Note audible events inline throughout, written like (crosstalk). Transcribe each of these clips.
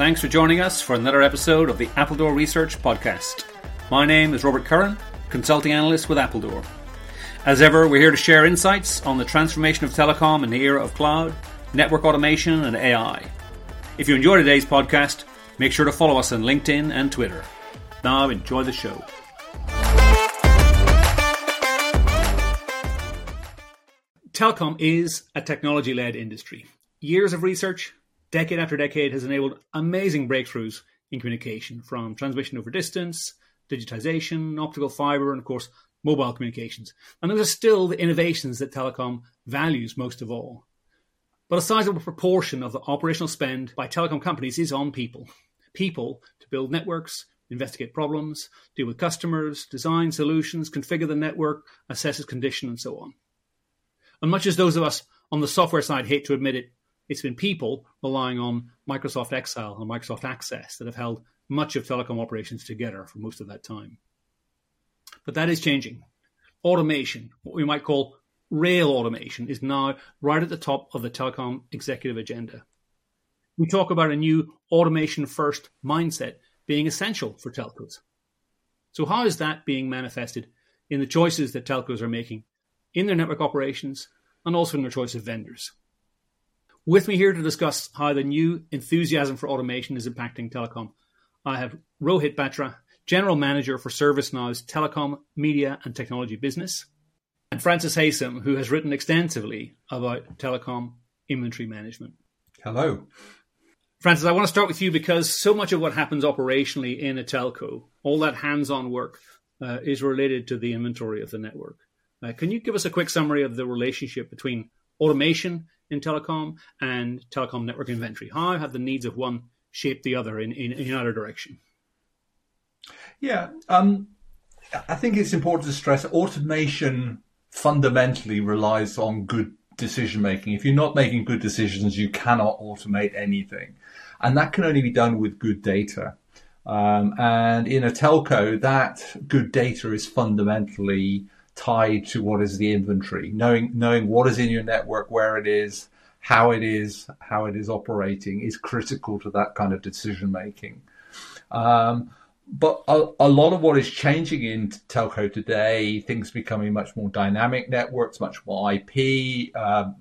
Thanks for joining us for another episode of the Appledore Research Podcast. My name is Robert Curran, consulting analyst with Appledore. As ever, we're here to share insights on the transformation of telecom in the era of cloud, network automation, and AI. If you enjoy today's podcast, make sure to follow us on LinkedIn and Twitter. Now, enjoy the show. Telecom is a technology led industry. Years of research, decade after decade, has enabled amazing breakthroughs in communication from transmission over distance, digitization, optical fiber, and of course, mobile communications. And those are still the innovations that telecom values most of all. But a sizable proportion of the operational spend by telecom companies is on people. People to build networks, investigate problems, deal with customers, design solutions, configure the network, assess its condition, and so on. And much as those of us on the software side hate to admit it, it's been people relying on Microsoft Excel and Microsoft Access that have held much of telecom operations together for most of that time. But that is changing. Automation, what we might call rail automation, is now right at the top of the telecom executive agenda. We talk about a new automation first mindset being essential for telcos. So, how is that being manifested in the choices that telcos are making in their network operations and also in their choice of vendors? With me here to discuss how the new enthusiasm for automation is impacting telecom, I have Rohit Batra, General Manager for ServiceNow's Telecom, Media and Technology Business, and Francis Haysom, who has written extensively about telecom inventory management. Hello. Francis, I want to start with you because so much of what happens operationally in a telco, all that hands on work, uh, is related to the inventory of the network. Uh, can you give us a quick summary of the relationship between automation in telecom and telecom network inventory? How have the needs of one shaped the other in, in, in either direction? Yeah, um, I think it's important to stress automation fundamentally relies on good decision making. If you're not making good decisions, you cannot automate anything. And that can only be done with good data. Um, and in a telco, that good data is fundamentally tied to what is the inventory, knowing knowing what is in your network, where it is, how it is, how it is operating is critical to that kind of decision making. Um, but a, a, lot of what is changing in telco today, things becoming much more dynamic networks, much more IP, um,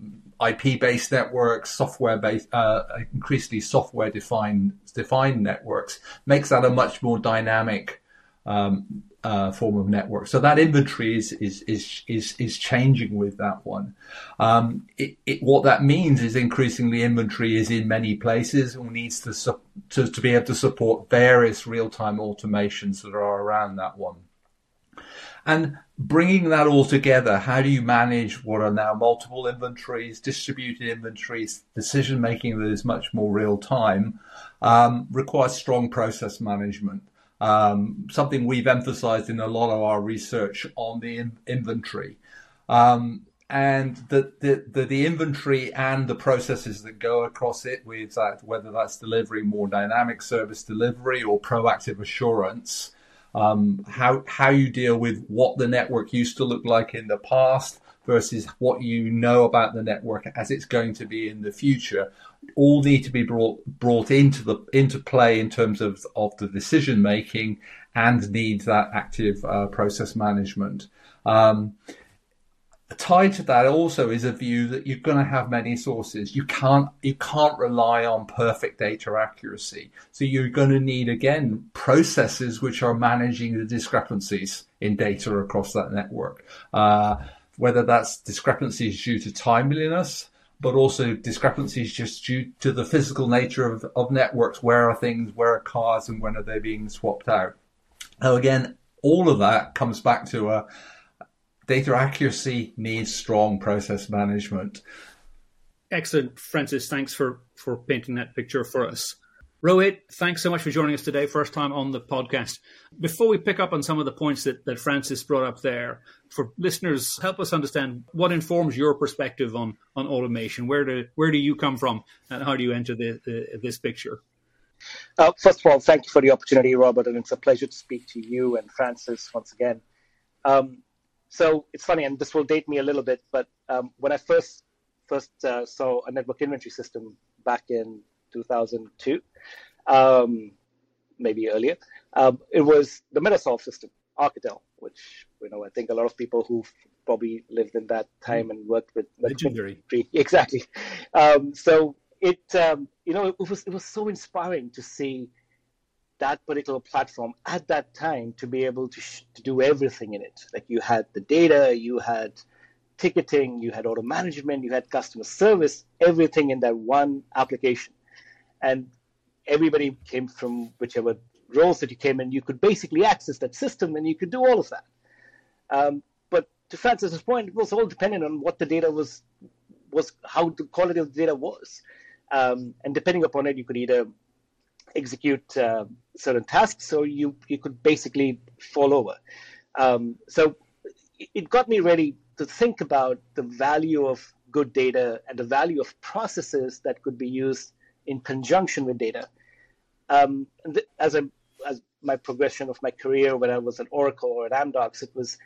IP-based networks, software-based, uh, increasingly software-defined defined networks, makes that a much more dynamic um, uh, form of network. So that inventory is is is is, is changing with that one. Um, it, it, what that means is increasingly inventory is in many places and needs to, su- to to be able to support various real time automations that are around that one. And bringing that all together, how do you manage what are now multiple inventories, distributed inventories, decision making that is much more real time, um, requires strong process management um, something we've emphasized in a lot of our research on the in- inventory. Um, and the, the, the, the, inventory and the processes that go across it, with that, whether that's delivering more dynamic service delivery or proactive assurance, um, how, how you deal with what the network used to look like in the past versus what you know about the network as it's going to be in the future all need to be brought brought into the into play in terms of of the decision making and need that active uh, process management. Um, tied to that also is a view that you're going to have many sources. You can't you can't rely on perfect data accuracy. So you're going to need again processes which are managing the discrepancies in data across that network. Uh, whether that's discrepancies due to timeliness, but also discrepancies just due to the physical nature of, of networks. Where are things, where are cars, and when are they being swapped out? Now, again, all of that comes back to a uh, data accuracy needs strong process management. Excellent, Francis. Thanks for, for painting that picture for us. Rohit, thanks so much for joining us today, first time on the podcast. Before we pick up on some of the points that, that Francis brought up there, for listeners, help us understand what informs your perspective on, on automation. Where do where do you come from, and how do you enter the, the, this picture? Uh, first of all, thank you for the opportunity, Robert, and it's a pleasure to speak to you and Francis once again. Um, so it's funny, and this will date me a little bit, but um, when I first first uh, saw a network inventory system back in 2002, um, maybe earlier. Um, it was the Metasolv system, Architel, which you know I think a lot of people who've probably lived in that time and worked with legendary. (laughs) Exactly. Um, so it um, you know it was it was so inspiring to see that particular platform at that time to be able to, sh- to do everything in it. Like you had the data, you had ticketing, you had order management, you had customer service, everything in that one application. And everybody came from whichever roles that you came in, you could basically access that system and you could do all of that. Um, but to Francis's point, it was all dependent on what the data was, was how the quality of the data was. Um, and depending upon it, you could either execute uh, certain tasks, so you you could basically fall over. Um, so it got me ready to think about the value of good data and the value of processes that could be used in conjunction with data. Um, th- as as my progression of my career when I was at Oracle or at Amdocs, it was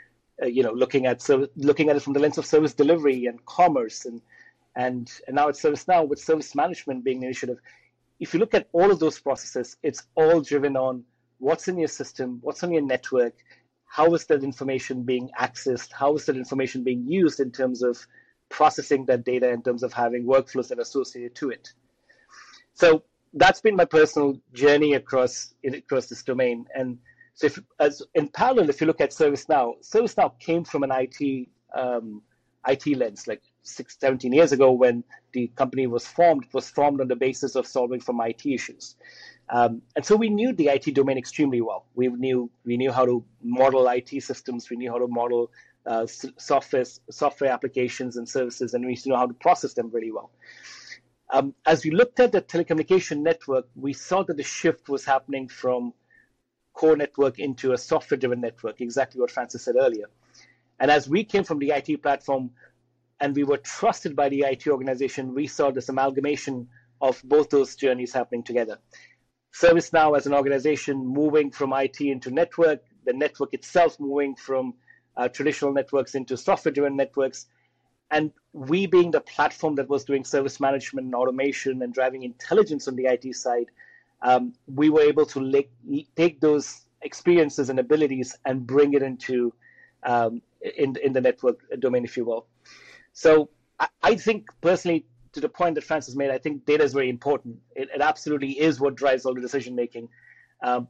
uh, you know looking at service, looking at it from the lens of service delivery and commerce and and and now at ServiceNow with service management being an initiative if you look at all of those processes, it's all driven on what's in your system, what's on your network, how is that information being accessed, how is that information being used in terms of processing that data, in terms of having workflows that are associated to it. So that's been my personal journey across across this domain. And so, if, as in parallel, if you look at ServiceNow, ServiceNow came from an IT um, IT lens. Like six, 17 years ago when the company was formed, it was formed on the basis of solving from IT issues. Um, and so we knew the IT domain extremely well. We knew we knew how to model IT systems. We knew how to model uh, software software applications and services, and we used to know how to process them really well. Um, as we looked at the telecommunication network, we saw that the shift was happening from core network into a software-driven network. Exactly what Francis said earlier. And as we came from the IT platform, and we were trusted by the IT organization, we saw this amalgamation of both those journeys happening together. ServiceNow as an organization moving from IT into network, the network itself moving from uh, traditional networks into software driven networks, and we being the platform that was doing service management and automation and driving intelligence on the IT side, um, we were able to take those experiences and abilities and bring it into um, in, in the network domain, if you will. So I, I think personally, to the point that Francis made, I think data is very important. It, it absolutely is what drives all the decision making. Um,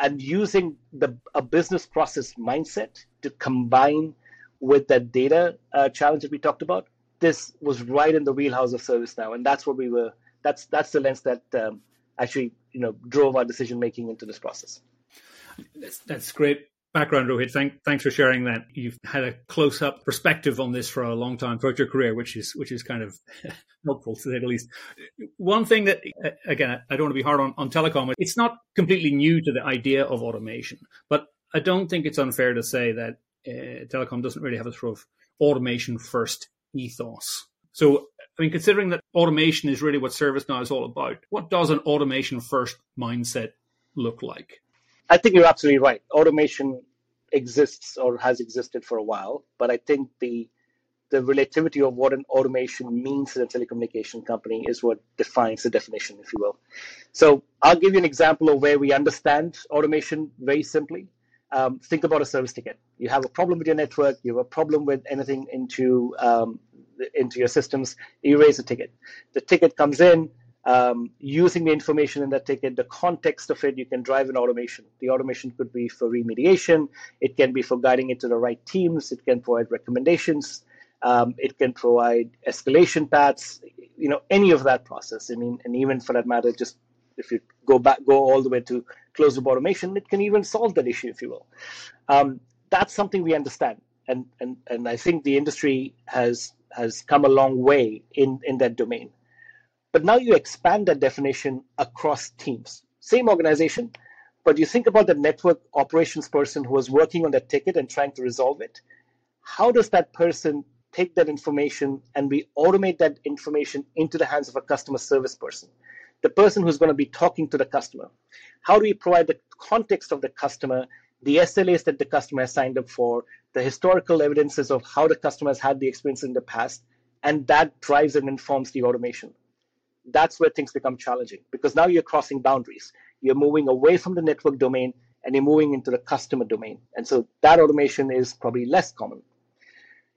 and using the a business process mindset to combine with that data uh, challenge that we talked about, this was right in the wheelhouse of ServiceNow, and that's what we were. That's that's the lens that um, actually you know drove our decision making into this process. That's, that's great background, Rohit. Thank, thanks for sharing that. You've had a close up perspective on this for a long time throughout your career, which is which is kind of (laughs) helpful to say the least. One thing that, again, I don't want to be hard on, on telecom. It's not completely new to the idea of automation, but I don't think it's unfair to say that uh, telecom doesn't really have a sort of automation first ethos. So, I mean, considering that automation is really what ServiceNow is all about, what does an automation first mindset look like? I think you're absolutely right. Automation exists or has existed for a while, but I think the the relativity of what an automation means in a telecommunication company is what defines the definition, if you will. So I'll give you an example of where we understand automation very simply. Um, think about a service ticket. You have a problem with your network. You have a problem with anything into um, into your systems. You raise a ticket. The ticket comes in um, using the information in that ticket, the context of it, you can drive an automation. The automation could be for remediation, it can be for guiding it to the right teams, it can provide recommendations, um, it can provide escalation paths, you know, any of that process. I mean, and even for that matter, just if you go back, go all the way to closed loop automation, it can even solve that issue, if you will. Um, that's something we understand, and and and I think the industry has has come a long way in in that domain. But now you expand that definition across teams. Same organization, but you think about the network operations person who was working on that ticket and trying to resolve it. How does that person take that information and we automate that information into the hands of a customer service person? The person who's going to be talking to the customer. How do we provide the context of the customer, the SLAs that the customer has signed up for, the historical evidences of how the customer has had the experience in the past, and that drives and informs the automation that's where things become challenging because now you're crossing boundaries. You're moving away from the network domain and you're moving into the customer domain. And so that automation is probably less common.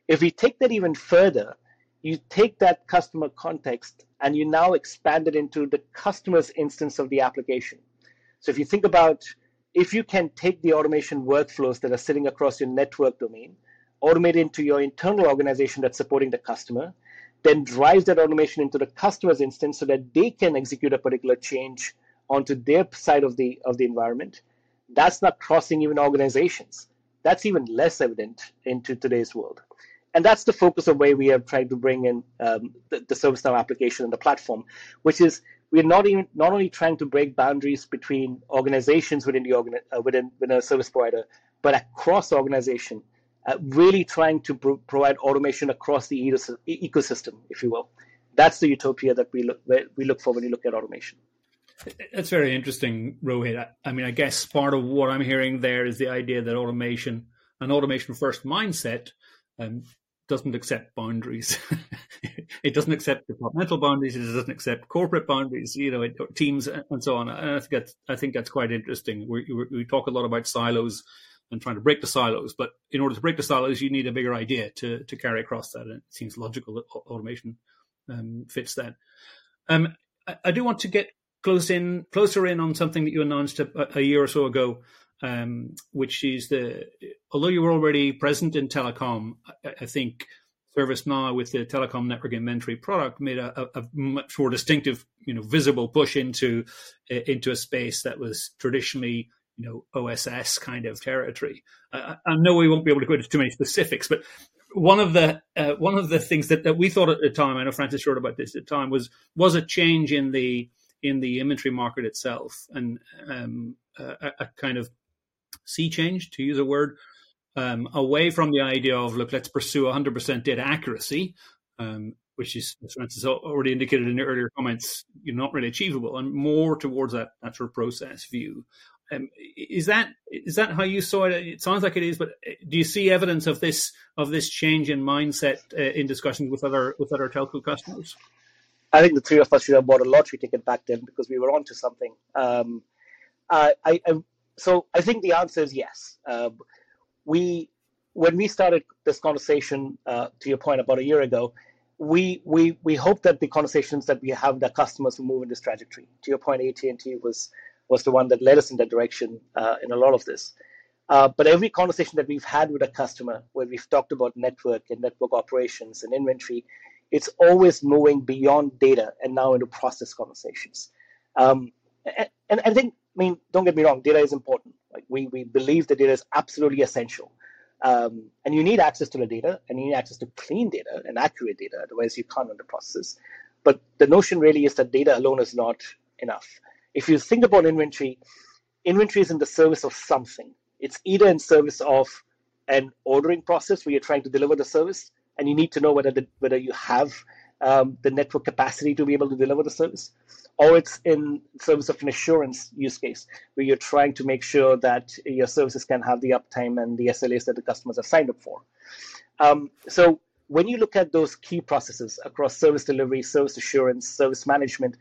If we take that even further, you take that customer context and you now expand it into the customer's instance of the application. So if you think about if you can take the automation workflows that are sitting across your network domain, automate into your internal organization that's supporting the customer, then drives that automation into the customer's instance so that they can execute a particular change onto their side of the of the environment. That's not crossing even organizations. That's even less evident into today's world. And that's the focus of where we are trying to bring in um, the, the ServiceNow application and the platform, which is we're not even not only trying to break boundaries between organizations within the uh, within, within a service provider, but across organization, uh, really trying to pro- provide automation across the ecosystem, if you will. That's the utopia that we look we look for when you look at automation. That's very interesting, Rohit. I mean, I guess part of what I'm hearing there is the idea that automation, an automation first mindset, um, doesn't accept boundaries. (laughs) it doesn't accept departmental boundaries. It doesn't accept corporate boundaries. You know, it, teams and so on. And I think that's I think that's quite interesting. We, we talk a lot about silos and trying to break the silos, but in order to break the silos, you need a bigger idea to to carry across that. And it seems logical that automation um, fits that. Um, I, I, do want to get close in closer in on something that you announced a, a year or so ago um, which is the although you were already present in telecom, I, I think ServiceNow with the telecom network inventory product made a, a, much more distinctive, you know, visible push into uh, into a space that was traditionally, you know, OSS kind of territory. I, I know we won't be able to go into too many specifics, but one of the uh, one of the things that, that we thought at the time, I know Francis wrote about this at the time, was was a change in the in the inventory market itself and um, a, a kind of sea change, to use a word, um, away from the idea of, look, let's pursue 100% data accuracy, um, which is, as Francis already indicated in the earlier comments, you're not really achievable, and more towards that, of process view. Um, is that is that how you saw it? It sounds like it is, but uh, do you see evidence of this of this change in mindset uh, in discussions with other with other telco customers? I think the three of us should have bought a lottery ticket back then because we were onto something. Um, I, I, so I think the answer is yes. Uh, we when we started this conversation, uh, to your point, about a year ago, we we we hope that the conversations that we have with our customers will move in this trajectory. To your point, AT and T was was the one that led us in that direction uh, in a lot of this. Uh, but every conversation that we've had with a customer, where we've talked about network and network operations and inventory, it's always moving beyond data and now into process conversations. Um, and, and I think I mean, don't get me wrong, data is important. Like we, we believe that data is absolutely essential. Um, and you need access to the data and you need access to clean data and accurate data, otherwise you can't run the process. But the notion really is that data alone is not enough. If you think about inventory, inventory is in the service of something. It's either in service of an ordering process where you're trying to deliver the service, and you need to know whether the, whether you have um, the network capacity to be able to deliver the service, or it's in service of an assurance use case where you're trying to make sure that your services can have the uptime and the SLAs that the customers have signed up for. Um, so when you look at those key processes across service delivery, service assurance, service management,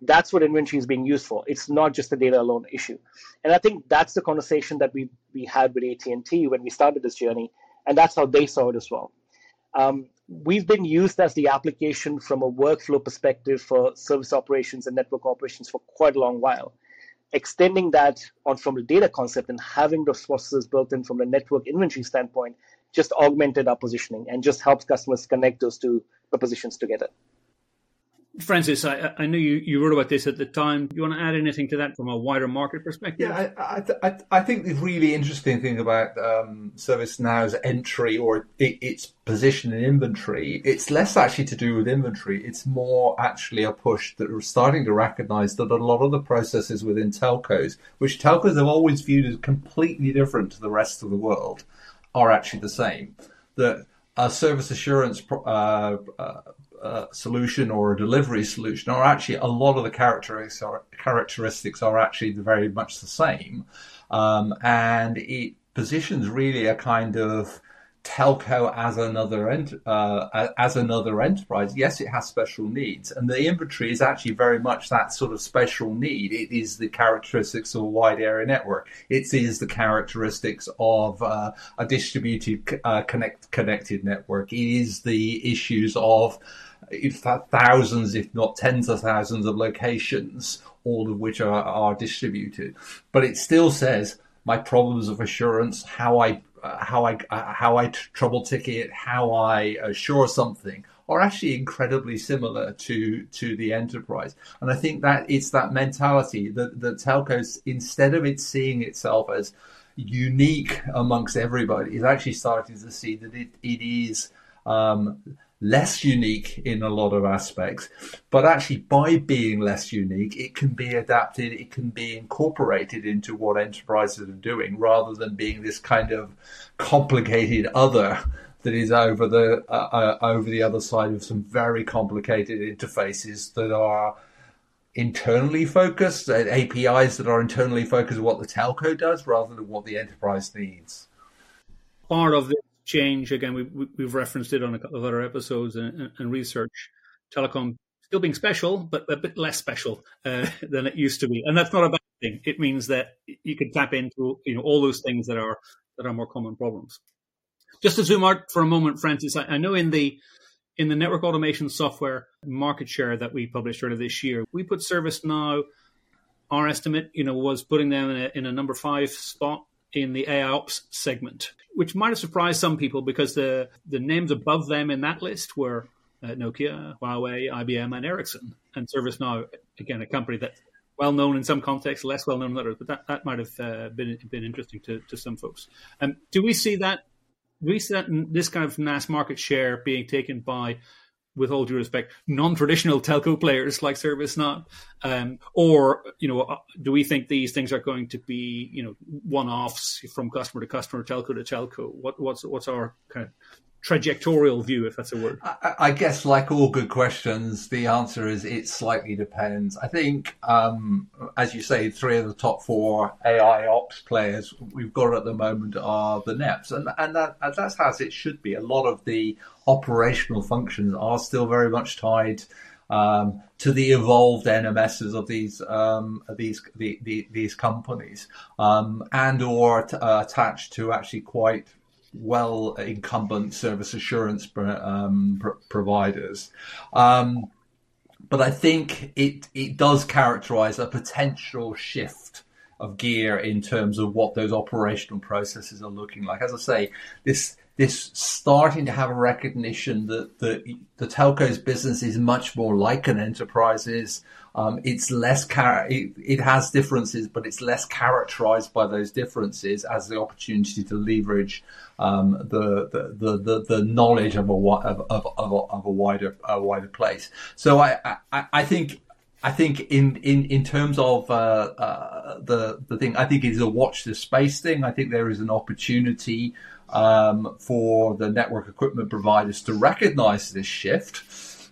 that's what inventory is being used for. It's not just a data alone issue. And I think that's the conversation that we, we had with AT&T when we started this journey, and that's how they saw it as well. Um, we've been used as the application from a workflow perspective for service operations and network operations for quite a long while. Extending that on from the data concept and having those processes built in from the network inventory standpoint just augmented our positioning and just helps customers connect those two propositions together. Francis, I, I know you, you wrote about this at the time. Do you want to add anything to that from a wider market perspective? Yeah, I, I, I think the really interesting thing about um, ServiceNow's entry or it, its position in inventory, it's less actually to do with inventory. It's more actually a push that we're starting to recognize that a lot of the processes within telcos, which telcos have always viewed as completely different to the rest of the world, are actually the same. That a service assurance uh, uh, uh, solution or a delivery solution are actually a lot of the characteristics are, characteristics are actually very much the same, um, and it positions really a kind of telco as another ent- uh, as another enterprise, yes, it has special needs, and the inventory is actually very much that sort of special need. It is the characteristics of a wide area network. It is the characteristics of uh, a distributed uh, connect- connected network. It is the issues of if thousands, if not tens of thousands of locations, all of which are, are distributed. But it still says my problems of assurance, how I how I how I trouble ticket, how I assure something are actually incredibly similar to to the enterprise. And I think that it's that mentality that the telcos instead of it seeing itself as unique amongst everybody is actually starting to see that it, it is um, less unique in a lot of aspects, but actually by being less unique, it can be adapted, it can be incorporated into what enterprises are doing rather than being this kind of complicated other that is over the uh, uh, over the other side of some very complicated interfaces that are internally focused, uh, APIs that are internally focused on what the telco does rather than what the enterprise needs. Part of the change. Again, we, we've referenced it on a couple of other episodes and, and research. Telecom still being special, but a bit less special uh, (laughs) than it used to be, and that's not a bad thing. It means that you can tap into you know all those things that are that are more common problems. Just to zoom out for a moment, Francis, I, I know in the in the network automation software market share that we published earlier this year, we put ServiceNow. Our estimate, you know, was putting them in a, in a number five spot in the AIOps segment, which might have surprised some people because the, the names above them in that list were uh, Nokia, Huawei, IBM, and Ericsson. And ServiceNow, again, a company that's well known in some contexts, less well known in others, but that, that might have uh, been been interesting to, to some folks. Um, do we see that? Do we see that this kind of mass market share being taken by with all due respect, non-traditional telco players like ServiceNow, um, or you know, uh, do we think these things are going to be you know one-offs from customer to customer, telco to telco? What, what's what's our kind of trajectorial view, if that's a word? I, I, guess, like all good questions, the answer is it slightly depends. I think, um, as you say, three of the top four AI ops players we've got at the moment are the NEPs, and and that that's as it should be. A lot of the operational functions are still very much tied. Um, to the evolved NMSs of these um, these the, the, these companies, um, and or t- uh, attached to actually quite well incumbent service assurance um, pr- providers. Um, but I think it it does characterize a potential shift of gear in terms of what those operational processes are looking like. As I say, this this starting to have a recognition that the the telco's business is much more like an enterprise's. Um, it's less char- it, it, has differences, but it's less characterized by those differences as the opportunity to leverage um, the, the, the, the, knowledge of a, of, of, of, a, of a wider a wider place. So I, I, I think I think in, in, in terms of uh, uh, the the thing, I think it is a watch the space thing. I think there is an opportunity um, for the network equipment providers to recognize this shift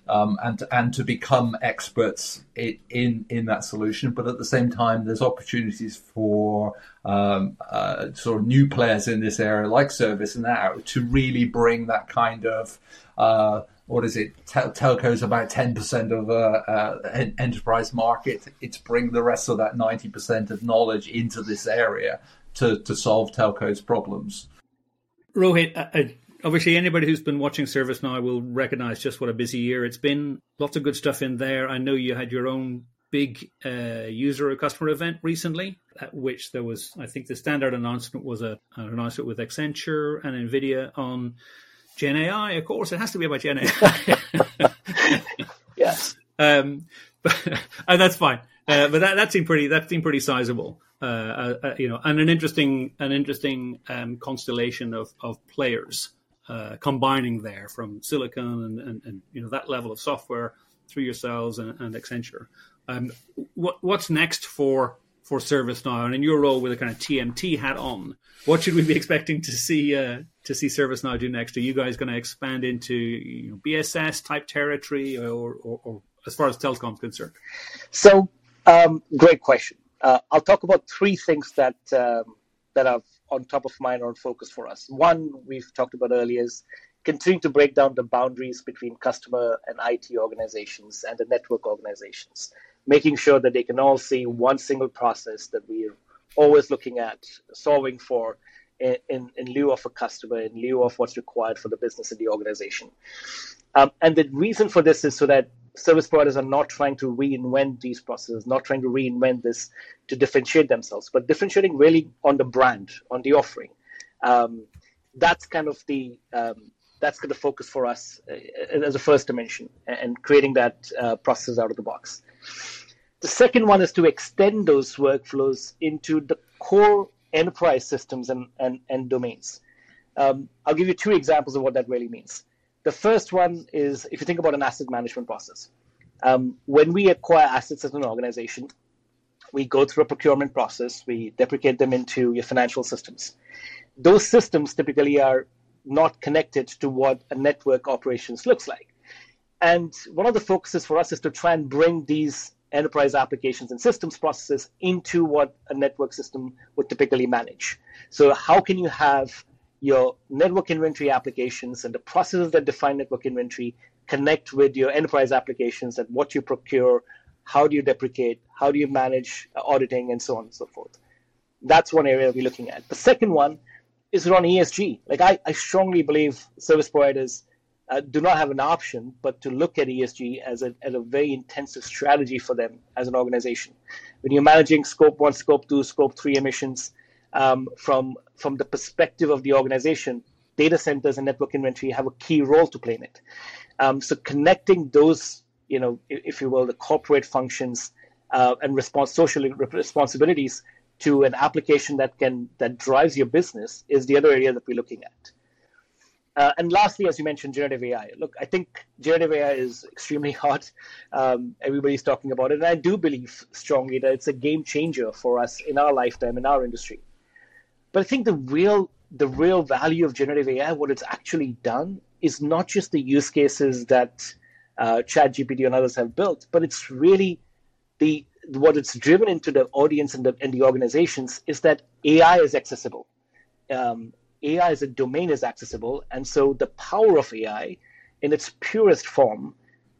um, and and to become experts in, in, in that solution. But at the same time, there's opportunities for um, uh, sort of new players in this area, like ServiceNow, to really bring that kind of uh, what is it? Tel- telco's about ten percent of uh, uh, enterprise market. It's bring the rest of that ninety percent of knowledge into this area to to solve telco's problems. Rohit, uh, uh, obviously anybody who's been watching ServiceNow will recognize just what a busy year it's been. Lots of good stuff in there. I know you had your own big uh, user or customer event recently, at which there was, I think, the standard announcement was a, an announcement with Accenture and Nvidia on Gen AI. Of course, it has to be about Gen AI. (laughs) yes, um, but, (laughs) and that's fine. Uh, but that, that seemed pretty. That seemed pretty sizable. Uh, uh, uh, you know, and an interesting, an interesting um, constellation of of players uh, combining there from Silicon and, and, and, you know that level of software through yourselves and, and Accenture. Um, what what's next for for ServiceNow, and in your role with a kind of TMT hat on, what should we be expecting to see uh, to see ServiceNow do next? Are you guys going to expand into you know, BSS type territory, or, or, or as far as telecom is concerned? So, um, great question. Uh, I'll talk about three things that um, that I've on top of mind or focus for us. One we've talked about earlier is continuing to break down the boundaries between customer and IT organizations and the network organizations, making sure that they can all see one single process that we're always looking at solving for in, in, in lieu of a customer, in lieu of what's required for the business and the organization. Um, and the reason for this is so that service providers are not trying to reinvent these processes, not trying to reinvent this to differentiate themselves, but differentiating really on the brand, on the offering. Um, that's kind of the um, that's the focus for us uh, as a first dimension and creating that uh, process out of the box. The second one is to extend those workflows into the core enterprise systems and, and, and domains. Um, I'll give you two examples of what that really means. The first one is if you think about an asset management process. Um, when we acquire assets as an organization, we go through a procurement process, we deprecate them into your financial systems. Those systems typically are not connected to what a network operations looks like. And one of the focuses for us is to try and bring these enterprise applications and systems processes into what a network system would typically manage. So, how can you have your network inventory applications and the processes that define network inventory connect with your enterprise applications and what you procure, how do you deprecate, how do you manage auditing, and so on and so forth. That's one area we're looking at. The second one is around ESG. Like I, I strongly believe service providers uh, do not have an option but to look at ESG as a, as a very intensive strategy for them as an organization. When you're managing scope one, scope two, scope three emissions um, from, from the perspective of the organization, data centers and network inventory have a key role to play in it. Um, so connecting those, you know, if you will, the corporate functions uh, and response, social responsibilities to an application that can that drives your business is the other area that we're looking at. Uh, and lastly, as you mentioned, generative AI. Look, I think generative AI is extremely (laughs) hot. Um, everybody's talking about it, and I do believe strongly that it's a game changer for us in our lifetime in our industry. But I think the real the real value of generative AI, what it's actually done, is not just the use cases that uh, ChatGPT and others have built, but it's really the what it's driven into the audience and the and the organizations is that AI is accessible. Um, AI as a domain is accessible. And so the power of AI in its purest form,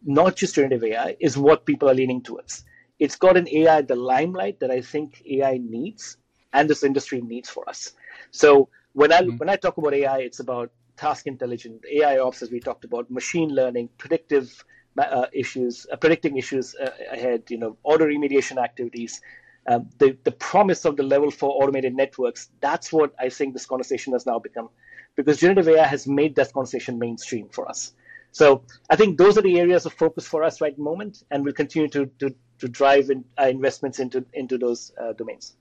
not just generative AI, is what people are leaning towards. It's got an AI the limelight that I think AI needs and this industry needs for us. So when I mm-hmm. when I talk about AI, it's about task intelligent AI ops, as we talked about, machine learning, predictive uh, issues, uh, predicting issues uh, ahead, you know, auto remediation activities, um, the, the promise of the level four automated networks, that's what I think this conversation has now become because generative AI has made that conversation mainstream for us. So I think those are the areas of focus for us right at the moment, and we'll continue to, to, to drive in, uh, investments into, into those uh, domains.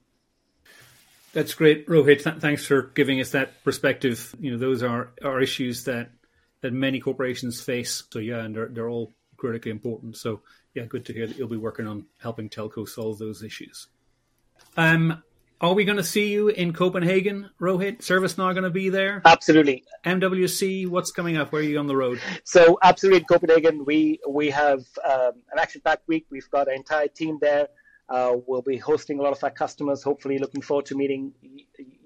That's great, Rohit. Th- thanks for giving us that perspective. You know, those are, are issues that, that many corporations face. So yeah, and they're, they're all critically important. So yeah, good to hear that you'll be working on helping telco solve those issues. Um, are we going to see you in Copenhagen, Rohit? Service ServiceNow going to be there? Absolutely. MWC, what's coming up? Where are you on the road? So, absolutely in Copenhagen, we we have um, an action-packed week. We've got an entire team there. Uh, we'll be hosting a lot of our customers. Hopefully, looking forward to meeting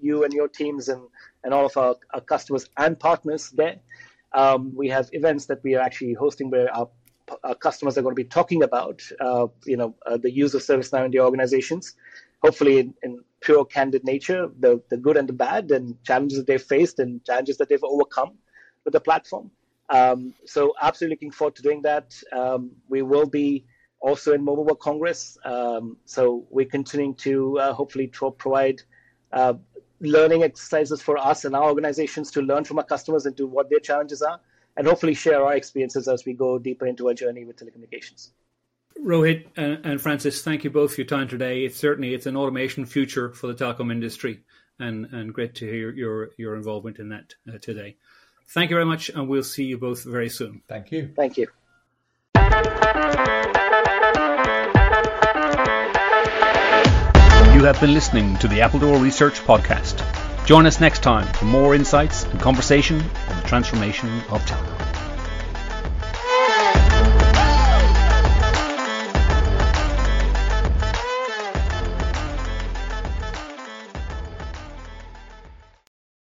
you and your teams and and all of our, our customers and partners there. Um, we have events that we are actually hosting where our, our customers are going to be talking about, uh, you know, uh, the use of ServiceNow in their organizations hopefully in, in, pure candid nature, the, the good and the bad, and challenges that they've faced and challenges that they've overcome with the platform. Um, so absolutely looking forward to doing that. Um, we will be also in Mobile World Congress. Um, so we're continuing to uh, hopefully provide uh, learning exercises for us and our organizations to learn from our customers into what their challenges are, and hopefully share our experiences as we go deeper into our journey with telecommunications. Rohit and, and, Francis, thank you both for your time today. It's certainly it's an automation future for the telecom industry, and and great to hear your your involvement in that uh, today. Thank you very much, and we'll see you both very soon. Thank you. Thank you. You have been listening to the Appledore Research Podcast. Join us next time for more insights and conversation on the transformation of telecom.